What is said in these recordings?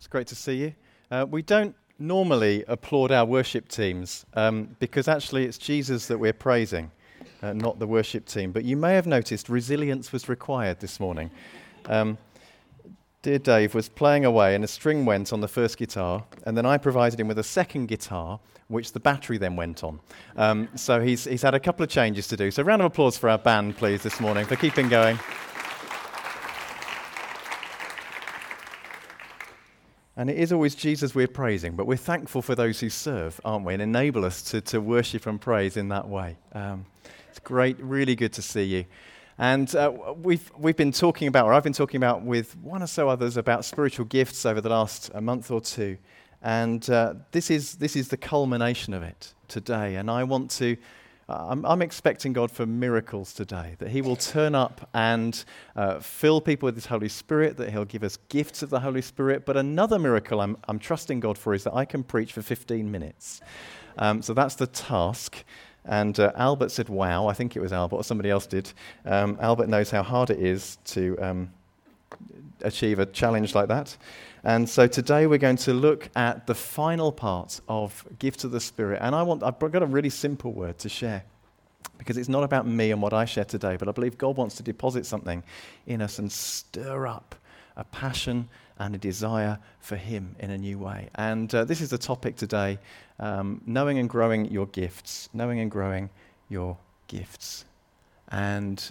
It's great to see you. Uh, we don't normally applaud our worship teams um, because actually it's Jesus that we're praising, uh, not the worship team. But you may have noticed resilience was required this morning. Um, dear Dave was playing away and a string went on the first guitar, and then I provided him with a second guitar, which the battery then went on. Um, so he's, he's had a couple of changes to do. So, round of applause for our band, please, this morning for keeping going. And it is always Jesus we're praising, but we're thankful for those who serve, aren't we, and enable us to, to worship and praise in that way. Um, it's great, really good to see you. And uh, we've, we've been talking about, or I've been talking about with one or so others about spiritual gifts over the last a month or two. And uh, this, is, this is the culmination of it today. And I want to I'm, I'm, expecting God for miracles today, that He will turn up and uh, fill people with His Holy Spirit, that He'll give us gifts of the Holy Spirit. But another miracle I'm, I'm trusting God for is that I can preach for 15 minutes. Um, so that's the task. And uh, Albert said, Wow, I think it was Albert, or somebody else did. Um, Albert knows how hard it is to um, achieve a challenge like that. And so today we're going to look at the final part of Gifts of the Spirit. And I want, I've got a really simple word to share because it's not about me and what I share today, but I believe God wants to deposit something in us and stir up a passion and a desire for Him in a new way. And uh, this is the topic today um, knowing and growing your gifts. Knowing and growing your gifts. And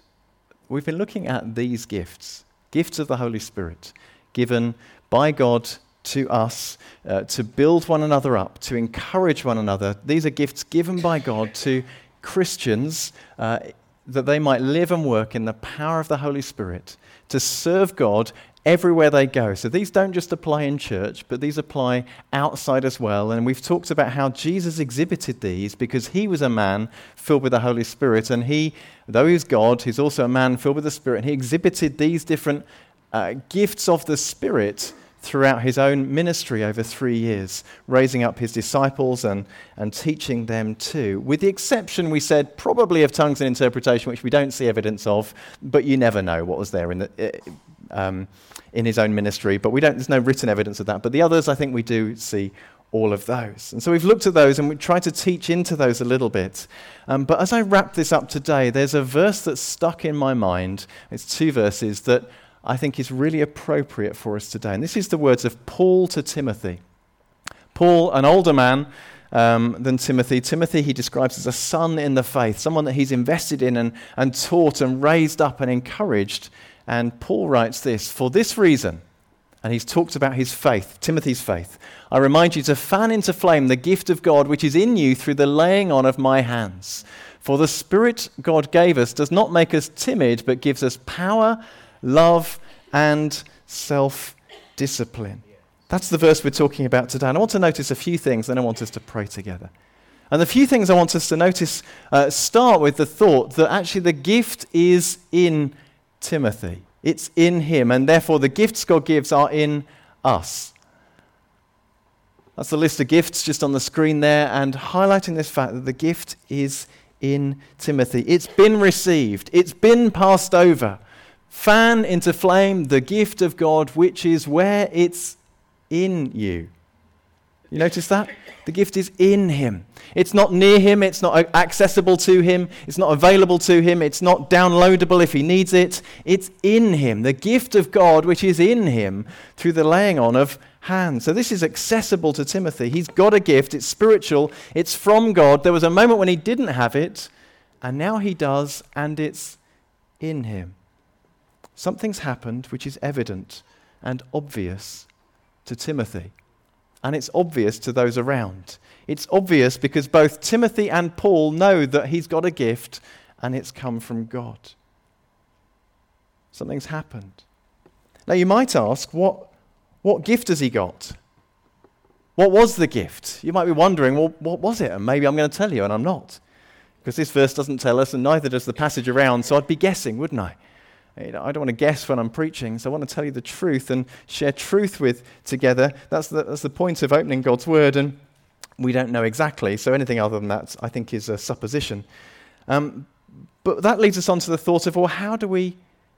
we've been looking at these gifts gifts of the Holy Spirit given by God to us uh, to build one another up, to encourage one another. These are gifts given by God to Christians uh, that they might live and work in the power of the Holy Spirit to serve God everywhere they go. So these don't just apply in church, but these apply outside as well. And we've talked about how Jesus exhibited these because he was a man filled with the Holy Spirit. And he, though he was God, he's also a man filled with the Spirit. And he exhibited these different uh, gifts of the Spirit throughout his own ministry over three years, raising up his disciples and, and teaching them too. With the exception, we said, probably of tongues and interpretation, which we don't see evidence of, but you never know what was there in, the, eh, um, in his own ministry. But we don't, there's no written evidence of that. But the others, I think we do see all of those. And so we've looked at those and we tried to teach into those a little bit. Um, but as I wrap this up today, there's a verse that's stuck in my mind. It's two verses that I think is really appropriate for us today. And this is the words of Paul to Timothy. Paul, an older man um, than Timothy. Timothy, he describes as a son in the faith, someone that he's invested in and, and taught and raised up and encouraged. And Paul writes this For this reason, and he's talked about his faith, Timothy's faith. I remind you to fan into flame the gift of God which is in you through the laying on of my hands. For the Spirit God gave us does not make us timid, but gives us power love, and self discipline. That's the verse we're talking about today. And I want to notice a few things, then I want us to pray together. And the few things I want us to notice uh, start with the thought that actually the gift is in Timothy. It's in him, and therefore the gifts God gives are in us. That's the list of gifts just on the screen there, and highlighting this fact that the gift is in Timothy. It's been received, it's been passed over. Fan into flame the gift of God, which is where it's in you. You notice that? The gift is in him. It's not near him, it's not accessible to him, it's not available to him, it's not downloadable if he needs it. It's in him. The gift of God, which is in him through the laying on of hands. So this is accessible to Timothy. He's got a gift, it's spiritual, it's from God. There was a moment when he didn't have it, and now he does, and it's in him something's happened which is evident and obvious to Timothy. And it's obvious to those around. It's obvious because both Timothy and Paul know that he's got a gift and it's come from God. Something's happened. Now, you might ask, what, what gift has he got? What was the gift? You might be wondering, well, what was it? And maybe I'm going to tell you, and I'm not. Because this verse doesn't tell us, and neither does the passage around, so I'd be guessing, wouldn't I? I don't want to guess when I'm preaching, so I want to tell you the truth and share truth with together. That's the, that's the point of opening God's Word, and we don't know exactly, so anything other than that, I think, is a supposition. Um, but that leads us on to the thought of, well, how do we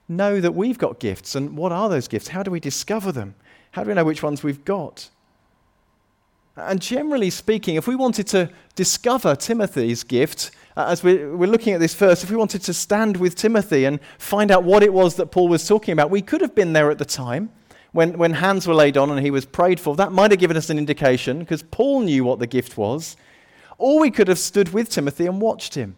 know that we've got gifts, and what are those gifts? How do we discover them? How do we know which ones we've got? And generally speaking, if we wanted to discover Timothy's gift, as we're, we're looking at this verse, if we wanted to stand with Timothy and find out what it was that Paul was talking about, we could have been there at the time when, when hands were laid on and he was prayed for. That might have given us an indication because Paul knew what the gift was. Or we could have stood with Timothy and watched him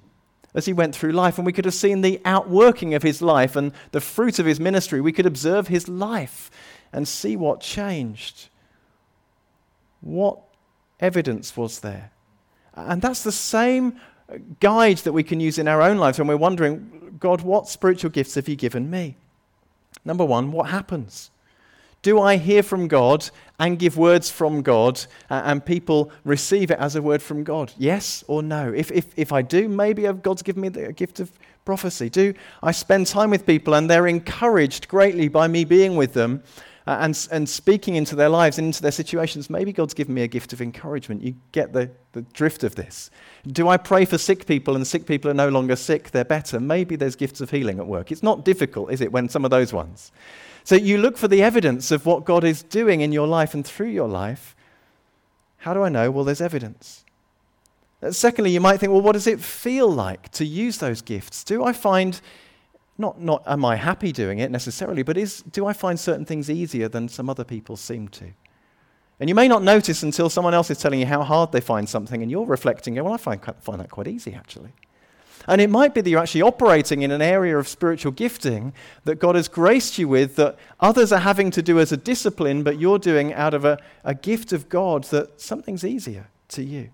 as he went through life, and we could have seen the outworking of his life and the fruit of his ministry. We could observe his life and see what changed. What evidence was there? And that's the same guide that we can use in our own lives when we're wondering, God, what spiritual gifts have you given me? Number one, what happens? Do I hear from God and give words from God uh, and people receive it as a word from God? Yes or no? If, if, if I do, maybe God's given me the gift of prophecy. Do I spend time with people and they're encouraged greatly by me being with them uh, and, and speaking into their lives and into their situations, maybe God's given me a gift of encouragement. You get the, the drift of this. Do I pray for sick people and sick people are no longer sick, they're better? Maybe there's gifts of healing at work. It's not difficult, is it, when some of those ones? So you look for the evidence of what God is doing in your life and through your life. How do I know? Well, there's evidence. Uh, secondly, you might think, well, what does it feel like to use those gifts? Do I find not, not am I happy doing it necessarily, but is, do I find certain things easier than some other people seem to? And you may not notice until someone else is telling you how hard they find something, and you're reflecting, well, I find, find that quite easy, actually. And it might be that you're actually operating in an area of spiritual gifting that God has graced you with that others are having to do as a discipline, but you're doing out of a, a gift of God that something's easier to you.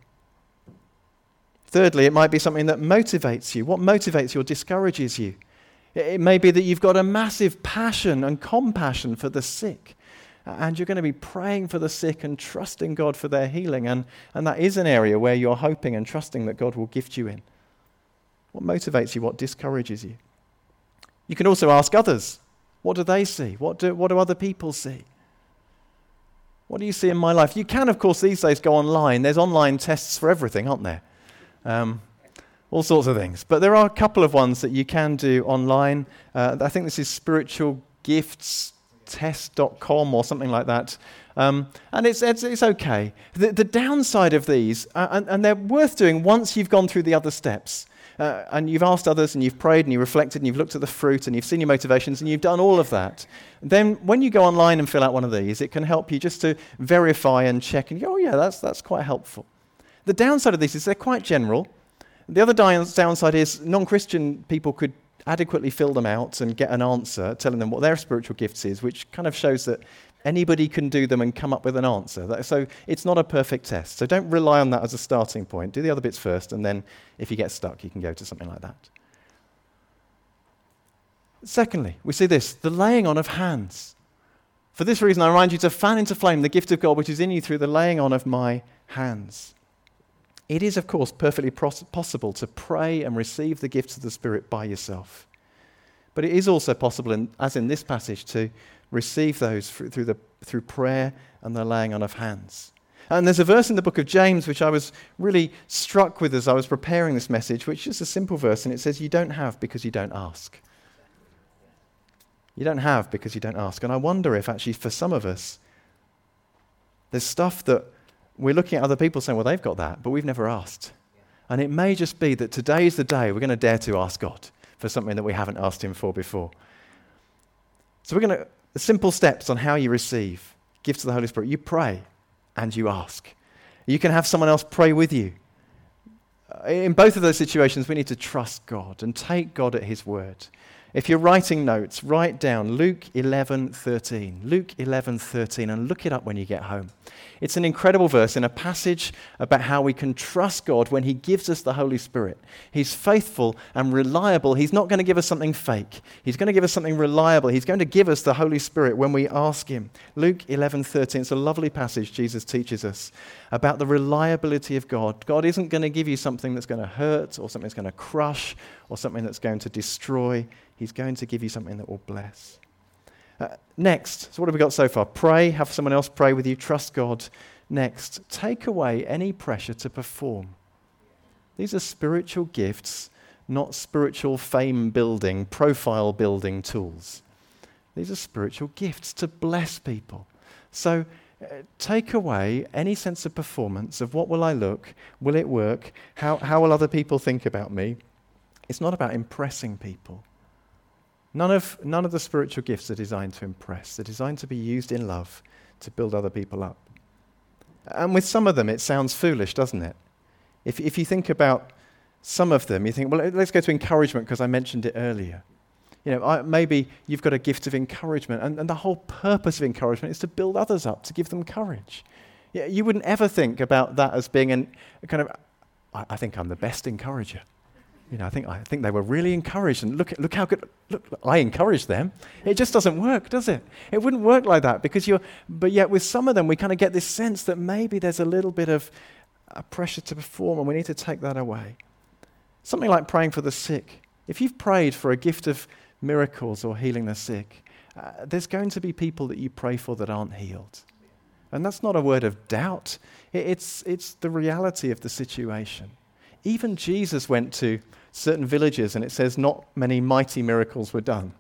Thirdly, it might be something that motivates you. What motivates you or discourages you? It may be that you've got a massive passion and compassion for the sick. And you're going to be praying for the sick and trusting God for their healing. And, and that is an area where you're hoping and trusting that God will gift you in. What motivates you? What discourages you? You can also ask others what do they see? What do, what do other people see? What do you see in my life? You can, of course, these days go online. There's online tests for everything, aren't there? Um, all sorts of things. But there are a couple of ones that you can do online. Uh, I think this is spiritualgiftstest.com or something like that. Um, and it's, it's, it's, okay. The, the downside of these, uh, and, and, they're worth doing once you've gone through the other steps, uh, and you've asked others, and you've prayed, and you've reflected, and you've looked at the fruit, and you've seen your motivations, and you've done all of that, then when you go online and fill out one of these, it can help you just to verify and check, and go, oh, yeah, that's, that's quite helpful. The downside of these is they're quite general. The other downside is non Christian people could adequately fill them out and get an answer telling them what their spiritual gifts is, which kind of shows that anybody can do them and come up with an answer. So it's not a perfect test. So don't rely on that as a starting point. Do the other bits first, and then if you get stuck, you can go to something like that. Secondly, we see this the laying on of hands. For this reason, I remind you to fan into flame the gift of God which is in you through the laying on of my hands. It is, of course, perfectly possible to pray and receive the gifts of the Spirit by yourself. But it is also possible, in, as in this passage, to receive those through, the, through prayer and the laying on of hands. And there's a verse in the book of James which I was really struck with as I was preparing this message, which is a simple verse, and it says, You don't have because you don't ask. You don't have because you don't ask. And I wonder if actually for some of us, there's stuff that we're looking at other people saying, well, they've got that, but we've never asked. And it may just be that today is the day we're going to dare to ask God for something that we haven't asked Him for before. So we're going to, simple steps on how you receive gifts of the Holy Spirit. You pray and you ask. You can have someone else pray with you. In both of those situations, we need to trust God and take God at His word. If you're writing notes, write down Luke 11:13. Luke 11:13 and look it up when you get home. It's an incredible verse in a passage about how we can trust God when he gives us the Holy Spirit. He's faithful and reliable. He's not going to give us something fake. He's going to give us something reliable. He's going to give us the Holy Spirit when we ask him. Luke 11:13. It's a lovely passage Jesus teaches us about the reliability of God. God isn't going to give you something that's going to hurt or something that's going to crush or something that's going to destroy. He's going to give you something that will bless. Uh, next, so what have we got so far? Pray, have someone else pray with you, trust God. Next, take away any pressure to perform. These are spiritual gifts, not spiritual fame building, profile building tools. These are spiritual gifts to bless people, So uh, take away any sense of performance, of what will I look, will it work, how, how will other people think about me. It's not about impressing people. None of, none of the spiritual gifts are designed to impress, they're designed to be used in love to build other people up. And with some of them, it sounds foolish, doesn't it? If, if you think about some of them, you think, well, let's go to encouragement because I mentioned it earlier. You know, I, maybe you've got a gift of encouragement, and, and the whole purpose of encouragement is to build others up, to give them courage. Yeah, you wouldn't ever think about that as being an, a kind of, I, I think I'm the best encourager. You know, I think, I think they were really encouraged, and look, look how good, look, I encouraged them. It just doesn't work, does it? It wouldn't work like that because you're, but yet with some of them, we kind of get this sense that maybe there's a little bit of a pressure to perform, and we need to take that away. Something like praying for the sick. If you've prayed for a gift of miracles or healing the sick, uh, there's going to be people that you pray for that aren't healed. And that's not a word of doubt, it's, it's the reality of the situation. Even Jesus went to certain villages and it says not many mighty miracles were done.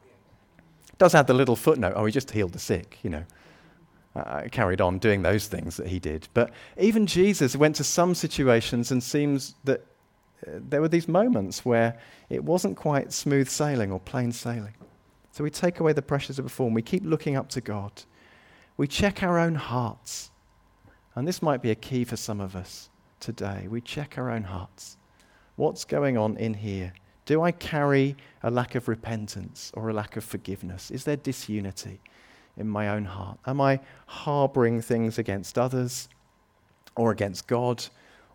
It does add the little footnote oh, he just healed the sick, you know. Uh, carried on doing those things that he did. But even Jesus went to some situations and seems that there were these moments where it wasn't quite smooth sailing or plain sailing. So we take away the pressures of a form. We keep looking up to God. We check our own hearts. And this might be a key for some of us today. We check our own hearts. What's going on in here? Do I carry a lack of repentance or a lack of forgiveness? Is there disunity in my own heart? Am I harboring things against others or against God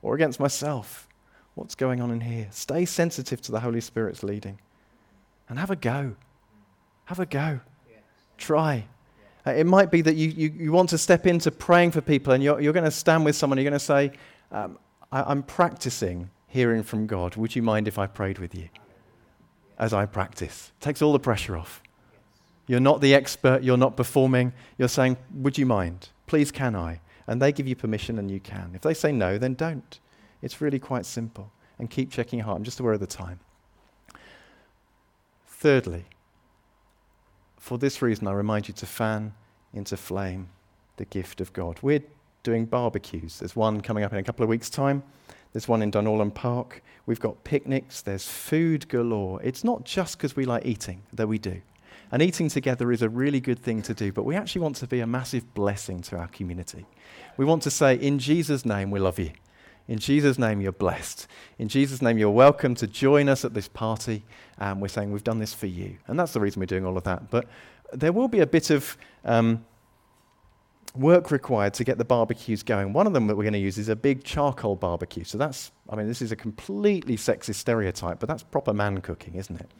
or against myself? What's going on in here? Stay sensitive to the Holy Spirit's leading and have a go. Have a go. Try. Uh, it might be that you, you, you, want to step into praying for people and you're, you're going to stand with someone, you're going to say, um, I, am practicing hearing from God. Would you mind if I prayed with you? As I practice. It Takes all the pressure off. You're not the expert, you're not performing. You're saying, Would you mind? Please, can I? And they give you permission and you can. If they say no, then don't. It's really quite simple. And keep checking your heart. I'm just aware of the time. Thirdly, for this reason, I remind you to fan into flame the gift of God. We're doing barbecues. There's one coming up in a couple of weeks' time. There's one in Dunorlan Park. We've got picnics. There's food galore. It's not just because we like eating, though we do. And eating together is a really good thing to do, but we actually want to be a massive blessing to our community. We want to say, in Jesus' name, we love you. In Jesus' name, you're blessed. In Jesus' name, you're welcome to join us at this party. And we're saying we've done this for you. And that's the reason we're doing all of that. But there will be a bit of um, work required to get the barbecues going. One of them that we're going to use is a big charcoal barbecue. So that's, I mean, this is a completely sexist stereotype, but that's proper man cooking, isn't it?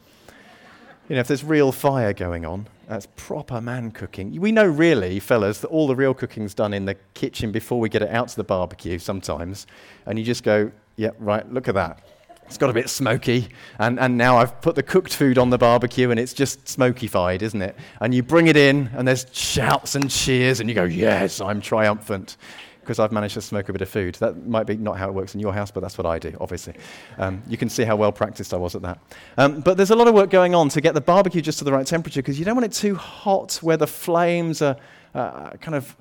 You know, if there's real fire going on, that's proper man cooking. We know, really, fellas, that all the real cooking's done in the kitchen before we get it out to the barbecue sometimes. And you just go, yeah, right, look at that. It's got a bit smoky. And, and now I've put the cooked food on the barbecue and it's just smokified, isn't it? And you bring it in and there's shouts and cheers and you go, yes, I'm triumphant because I've managed to smoke a bit of food. That might be not how it works in your house, but that's what I do, obviously. Um, you can see how well practiced I was at that. Um, but there's a lot of work going on to get the barbecue just to the right temperature because you don't want it too hot where the flames are uh, kind of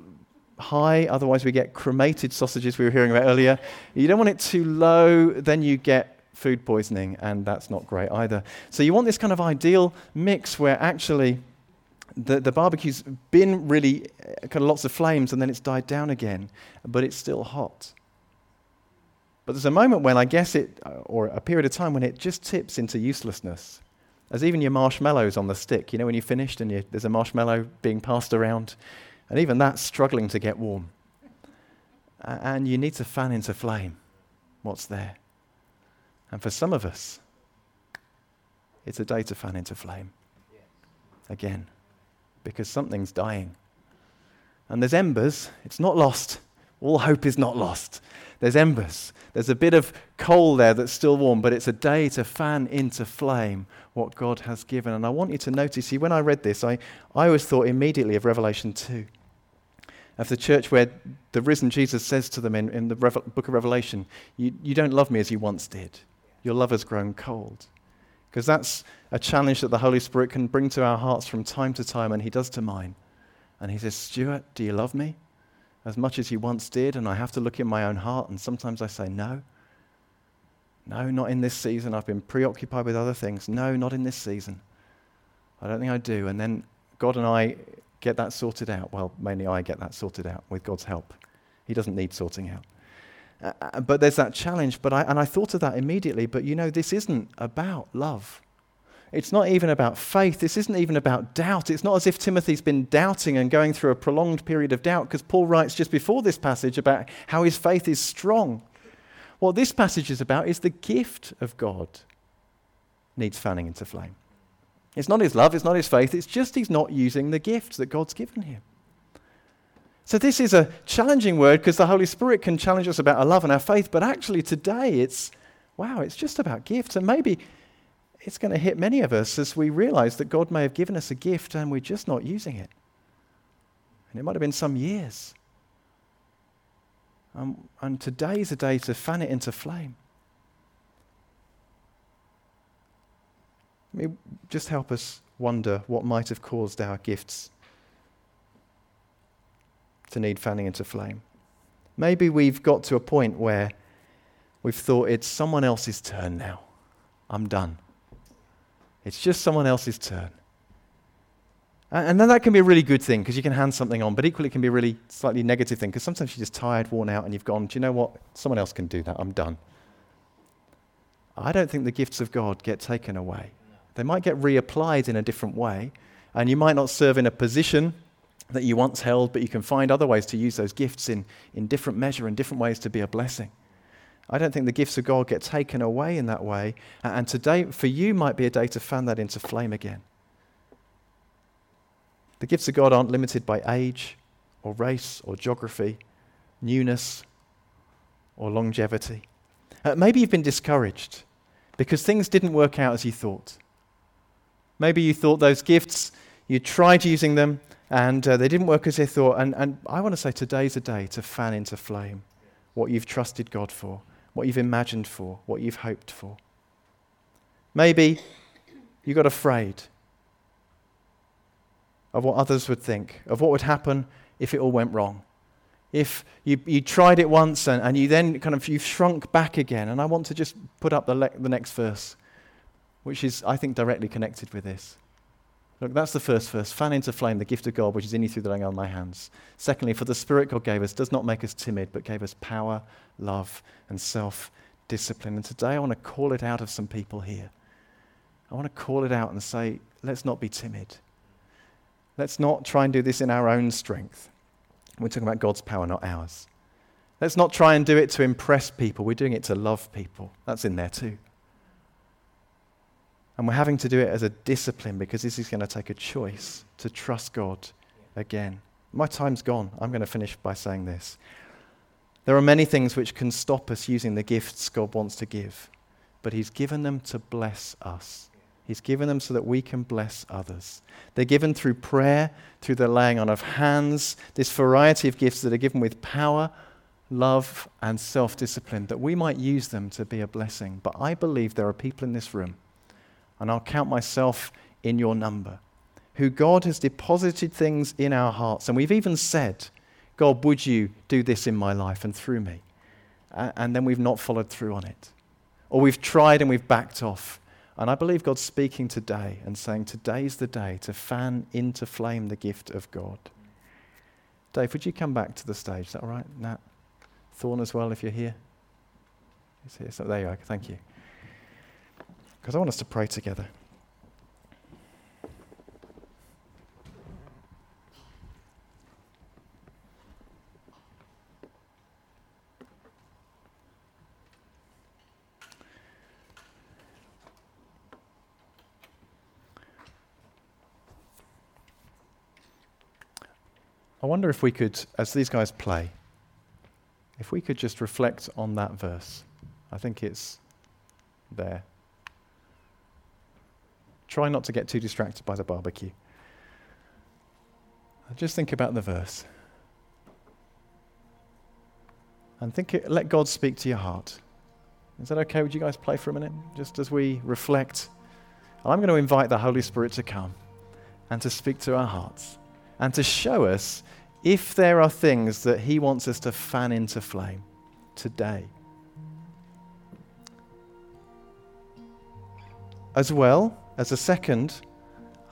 high, otherwise, we get cremated sausages we were hearing about earlier. You don't want it too low, then you get food poisoning, and that's not great either. So you want this kind of ideal mix where actually the, the barbecue's been really uh, kind of lots of flames and then it's died down again, but it's still hot. But there's a moment when I guess it, uh, or a period of time when it just tips into uselessness. As even your marshmallows on the stick, you know, when you finished and you, there's a marshmallow being passed around, and even that's struggling to get warm. And you need to fan into flame what's there. And for some of us, it's a day to fan into flame again because something's dying. And there's embers, it's not lost. All hope is not lost. There's embers. There's a bit of coal there that's still warm, but it's a day to fan into flame what God has given. And I want you to notice, see, when I read this, I, I always thought immediately of Revelation 2, of the church where the risen Jesus says to them in, in the Revel- book of Revelation, you, you don't love me as you once did. Your love has grown cold. Because that's a challenge that the Holy Spirit can bring to our hearts from time to time, and He does to mine. And he says, Stuart, do you love me as much as you once did? And I have to look in my own heart, and sometimes I say, no. No, not in this season. I've been preoccupied with other things. No, not in this season. I don't think I do. And then God and I get that sorted out. Well, mainly I get that sorted out with God's help. He doesn't need sorting out. Uh, but there's that challenge. But I, and I thought of that immediately. But you know, this isn't about love. It's not even about faith. This isn't even about doubt. It's not as if Timothy's been doubting and going through a prolonged period of doubt, because Paul writes just before this passage about how his faith is strong. What this passage is about is the gift of God needs fanning into flame. It's not his love, it's not his faith, it's just he's not using the gift that God's given him. So, this is a challenging word because the Holy Spirit can challenge us about our love and our faith, but actually today it's, wow, it's just about gifts. And maybe it's going to hit many of us as we realize that God may have given us a gift and we're just not using it. And it might have been some years. Um, and today is a day to fan it into flame. Let me just help us wonder what might have caused our gifts to need fanning into flame. Maybe we've got to a point where we've thought it's someone else's turn now. I'm done. It's just someone else's turn. And then that can be a really good thing because you can hand something on, but equally it can be a really slightly negative thing because sometimes you're just tired, worn out, and you've gone, do you know what? Someone else can do that. I'm done. I don't think the gifts of God get taken away. They might get reapplied in a different way, and you might not serve in a position that you once held, but you can find other ways to use those gifts in, in different measure and different ways to be a blessing. I don't think the gifts of God get taken away in that way. And today, for you, might be a day to fan that into flame again. The gifts of God aren't limited by age or race or geography, newness or longevity. Uh, maybe you've been discouraged because things didn't work out as you thought. Maybe you thought those gifts, you tried using them, and uh, they didn't work as they thought. And, and I want to say today's a day to fan into flame what you've trusted God for what you've imagined for, what you've hoped for. Maybe you got afraid of what others would think, of what would happen if it all went wrong. If you, you tried it once and, and you then kind of you've shrunk back again. And I want to just put up the, le- the next verse, which is, I think, directly connected with this. Look, that's the first verse. Fan into flame the gift of God which is in you through the laying on my hands. Secondly, for the Spirit God gave us does not make us timid, but gave us power, love, and self discipline. And today I want to call it out of some people here. I want to call it out and say, let's not be timid. Let's not try and do this in our own strength. We're talking about God's power, not ours. Let's not try and do it to impress people. We're doing it to love people. That's in there too. And we're having to do it as a discipline because this is going to take a choice to trust God again. My time's gone. I'm going to finish by saying this. There are many things which can stop us using the gifts God wants to give, but He's given them to bless us. He's given them so that we can bless others. They're given through prayer, through the laying on of hands, this variety of gifts that are given with power, love, and self discipline, that we might use them to be a blessing. But I believe there are people in this room and I'll count myself in your number, who God has deposited things in our hearts. And we've even said, God, would you do this in my life and through me? And then we've not followed through on it. Or we've tried and we've backed off. And I believe God's speaking today and saying, Today's the day to fan into flame the gift of God. Dave, would you come back to the stage? Is that all right? Nat? Thorn as well, if you're here. He's here. So there you are. Thank you because I want us to pray together. I wonder if we could, as these guys play, if we could just reflect on that verse. I think it's there. Try not to get too distracted by the barbecue. Just think about the verse. And think it, let God speak to your heart. Is that okay? Would you guys play for a minute? Just as we reflect. I'm going to invite the Holy Spirit to come and to speak to our hearts. and to show us if there are things that He wants us to fan into flame today. As well as a second,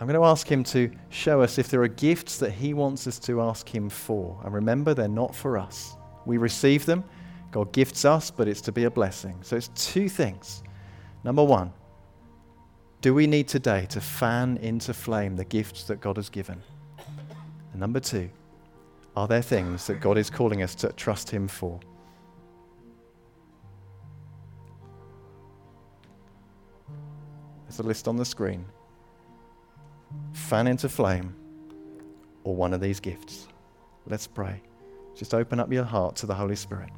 I'm going to ask Him to show us if there are gifts that He wants us to ask Him for. And remember, they're not for us. We receive them, God gifts us, but it's to be a blessing. So it's two things. Number one, do we need today to fan into flame the gifts that God has given? And number two, are there things that God is calling us to trust Him for? A list on the screen. Fan into flame or one of these gifts. Let's pray. Just open up your heart to the Holy Spirit.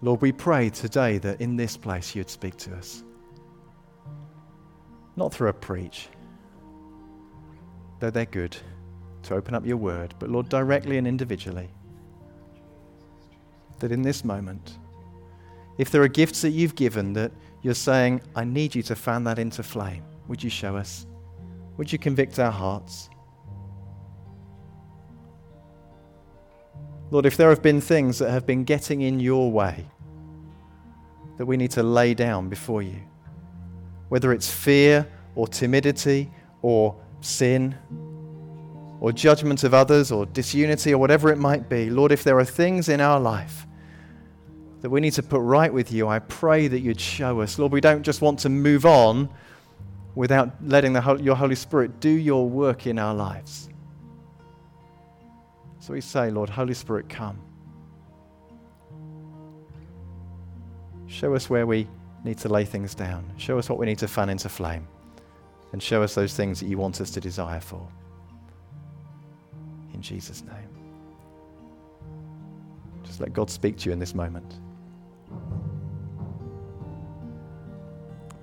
Lord, we pray today that in this place you'd speak to us. Not through a preach, though they're good to open up your word, but Lord, directly and individually. That in this moment, if there are gifts that you've given that you're saying, I need you to fan that into flame, would you show us? Would you convict our hearts? Lord, if there have been things that have been getting in your way that we need to lay down before you, whether it's fear or timidity or sin or judgment of others or disunity or whatever it might be, Lord, if there are things in our life that we need to put right with you, I pray that you'd show us. Lord, we don't just want to move on without letting the, your Holy Spirit do your work in our lives. So we say, Lord, Holy Spirit, come. Show us where we need to lay things down. Show us what we need to fan into flame. And show us those things that you want us to desire for. In Jesus' name. Just let God speak to you in this moment.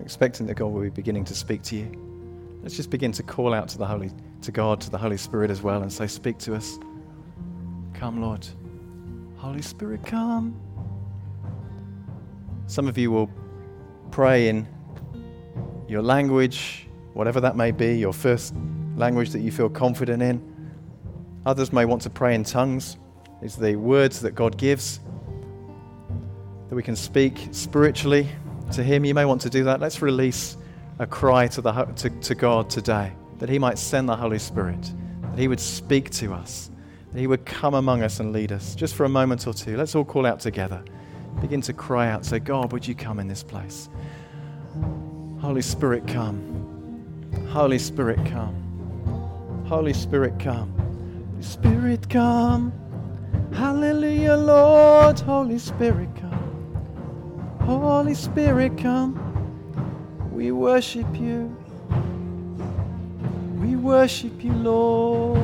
Expecting that God will be beginning to speak to you. Let's just begin to call out to the Holy, to God, to the Holy Spirit as well, and say, Speak to us. Come, Lord. Holy Spirit, come. Some of you will pray in your language, whatever that may be, your first language that you feel confident in. Others may want to pray in tongues. Are the words that God gives that we can speak spiritually to Him. You may want to do that. Let's release a cry to, the, to, to God today that He might send the Holy Spirit, that He would speak to us, that He would come among us and lead us. Just for a moment or two, let's all call out together. Begin to cry out. Say, God, would you come in this place? Holy Spirit, come. Holy Spirit, come. Holy Spirit, come. Spirit, come. Hallelujah, Lord. Holy Spirit, come. Holy Spirit, come. We worship you. We worship you, Lord.